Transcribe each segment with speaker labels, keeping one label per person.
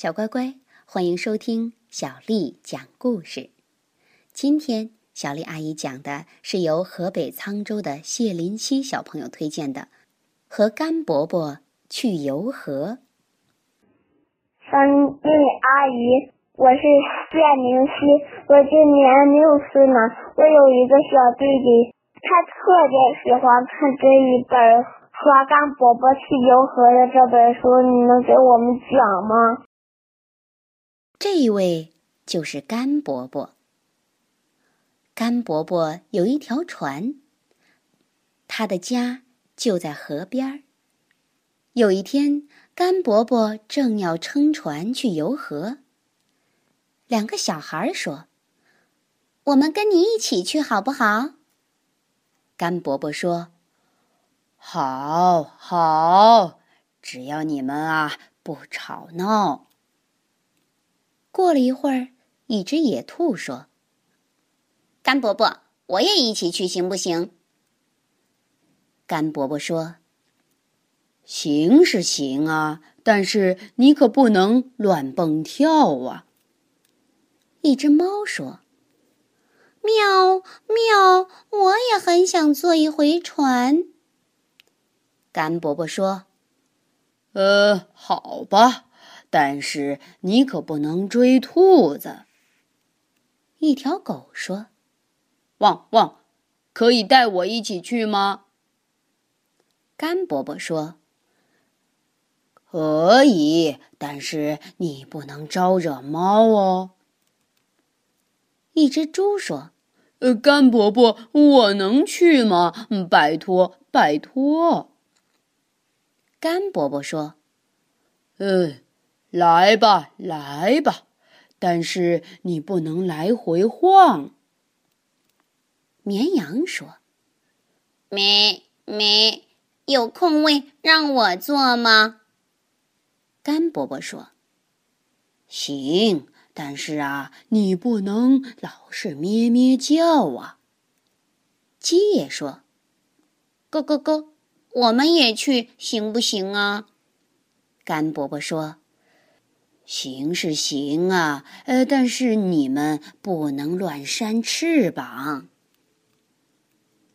Speaker 1: 小乖乖，欢迎收听小丽讲故事。今天小丽阿姨讲的是由河北沧州的谢林希小朋友推荐的《和甘伯伯去游河》。
Speaker 2: 小丽阿姨，我是谢林熙，我今年六岁呢。我有一个小弟弟，他特别喜欢看这一本《和甘伯伯去游河》的这本书，你能给我们讲吗？
Speaker 1: 这一位就是甘伯伯。甘伯伯有一条船，他的家就在河边。有一天，甘伯伯正要撑船去游河，两个小孩说：“我们跟你一起去好不好？”甘伯伯说：“
Speaker 3: 好，好，只要你们啊不吵闹。”
Speaker 1: 过了一会儿，一只野兔说：“
Speaker 4: 甘伯伯，我也一起去，行不行？”
Speaker 1: 甘伯伯说：“
Speaker 3: 行是行啊，但是你可不能乱蹦跳啊。”
Speaker 1: 一只猫说：“
Speaker 5: 喵喵，我也很想坐一回船。”
Speaker 1: 甘伯伯说：“
Speaker 3: 呃，好吧。”但是你可不能追兔子。
Speaker 1: 一条狗说：“
Speaker 3: 汪汪，可以带我一起去吗？”
Speaker 1: 甘伯伯说：“
Speaker 3: 可以，但是你不能招惹猫哦。”
Speaker 1: 一只猪说：“
Speaker 3: 呃，甘伯伯，我能去吗？拜托，拜托。”
Speaker 1: 甘伯伯说：“
Speaker 3: 嗯。”来吧，来吧，但是你不能来回晃。
Speaker 1: 绵羊说：“
Speaker 4: 没没，有空位让我坐吗？”
Speaker 1: 甘伯伯说：“
Speaker 3: 行，但是啊，你不能老是咩咩叫啊。”
Speaker 1: 鸡也说：“
Speaker 4: 咯咯咯，我们也去行不行啊？”
Speaker 1: 甘伯伯说。
Speaker 3: 行是行啊，呃，但是你们不能乱扇翅膀。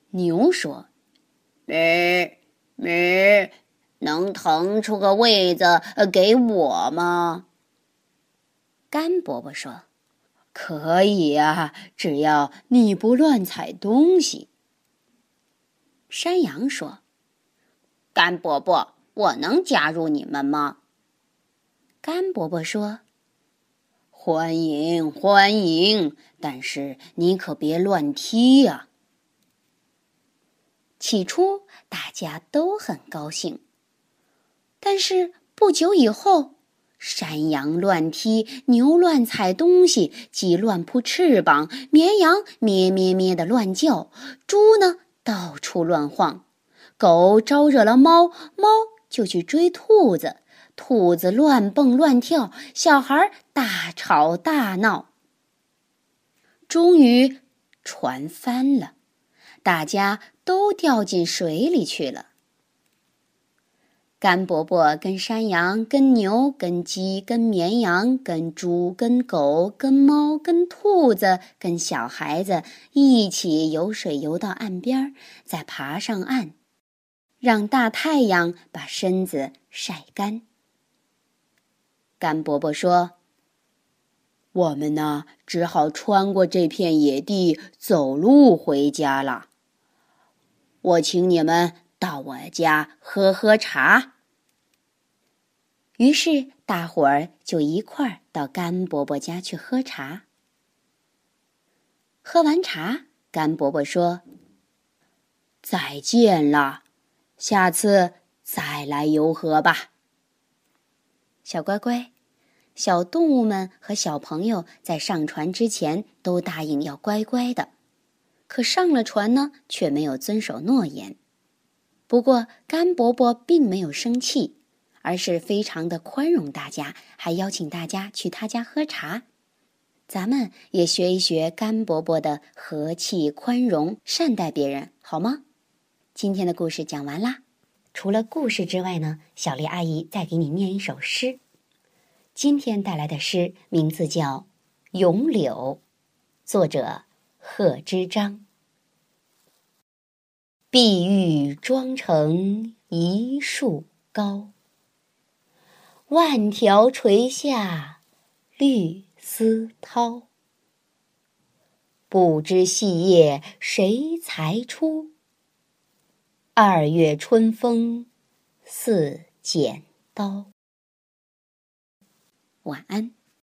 Speaker 1: 牛说：“
Speaker 4: 咩咩，能腾出个位子给我吗？”
Speaker 1: 甘伯伯说：“
Speaker 3: 可以啊，只要你不乱踩东西。”
Speaker 1: 山羊说：“
Speaker 4: 甘伯伯，我能加入你们吗？”
Speaker 1: 甘伯伯说：“
Speaker 3: 欢迎欢迎，但是你可别乱踢呀。”
Speaker 1: 起初大家都很高兴，但是不久以后，山羊乱踢，牛乱踩东西，鸡乱扑翅膀，绵羊咩咩咩的乱叫，猪呢到处乱晃，狗招惹了猫，猫就去追兔子。兔子乱蹦乱跳，小孩大吵大闹。终于，船翻了，大家都掉进水里去了。甘伯伯跟山羊、跟牛、跟鸡、跟绵羊、跟猪、跟狗、跟猫、跟兔子、跟小孩子一起游水游到岸边，再爬上岸，让大太阳把身子晒干。甘伯伯说：“
Speaker 3: 我们呢，只好穿过这片野地，走路回家了。我请你们到我家喝喝茶。”
Speaker 1: 于是大伙儿就一块儿到甘伯伯家去喝茶。喝完茶，甘伯伯说：“
Speaker 3: 再见了，下次再来游河吧。”
Speaker 1: 小乖乖，小动物们和小朋友在上船之前都答应要乖乖的，可上了船呢，却没有遵守诺言。不过甘伯伯并没有生气，而是非常的宽容大家，还邀请大家去他家喝茶。咱们也学一学甘伯伯的和气、宽容、善待别人，好吗？今天的故事讲完啦。除了故事之外呢，小丽阿姨再给你念一首诗。今天带来的诗名字叫《咏柳》，作者贺知章。碧玉妆成一树高，万条垂下绿丝绦。不知细叶谁裁出？二月春风似剪刀。晚安。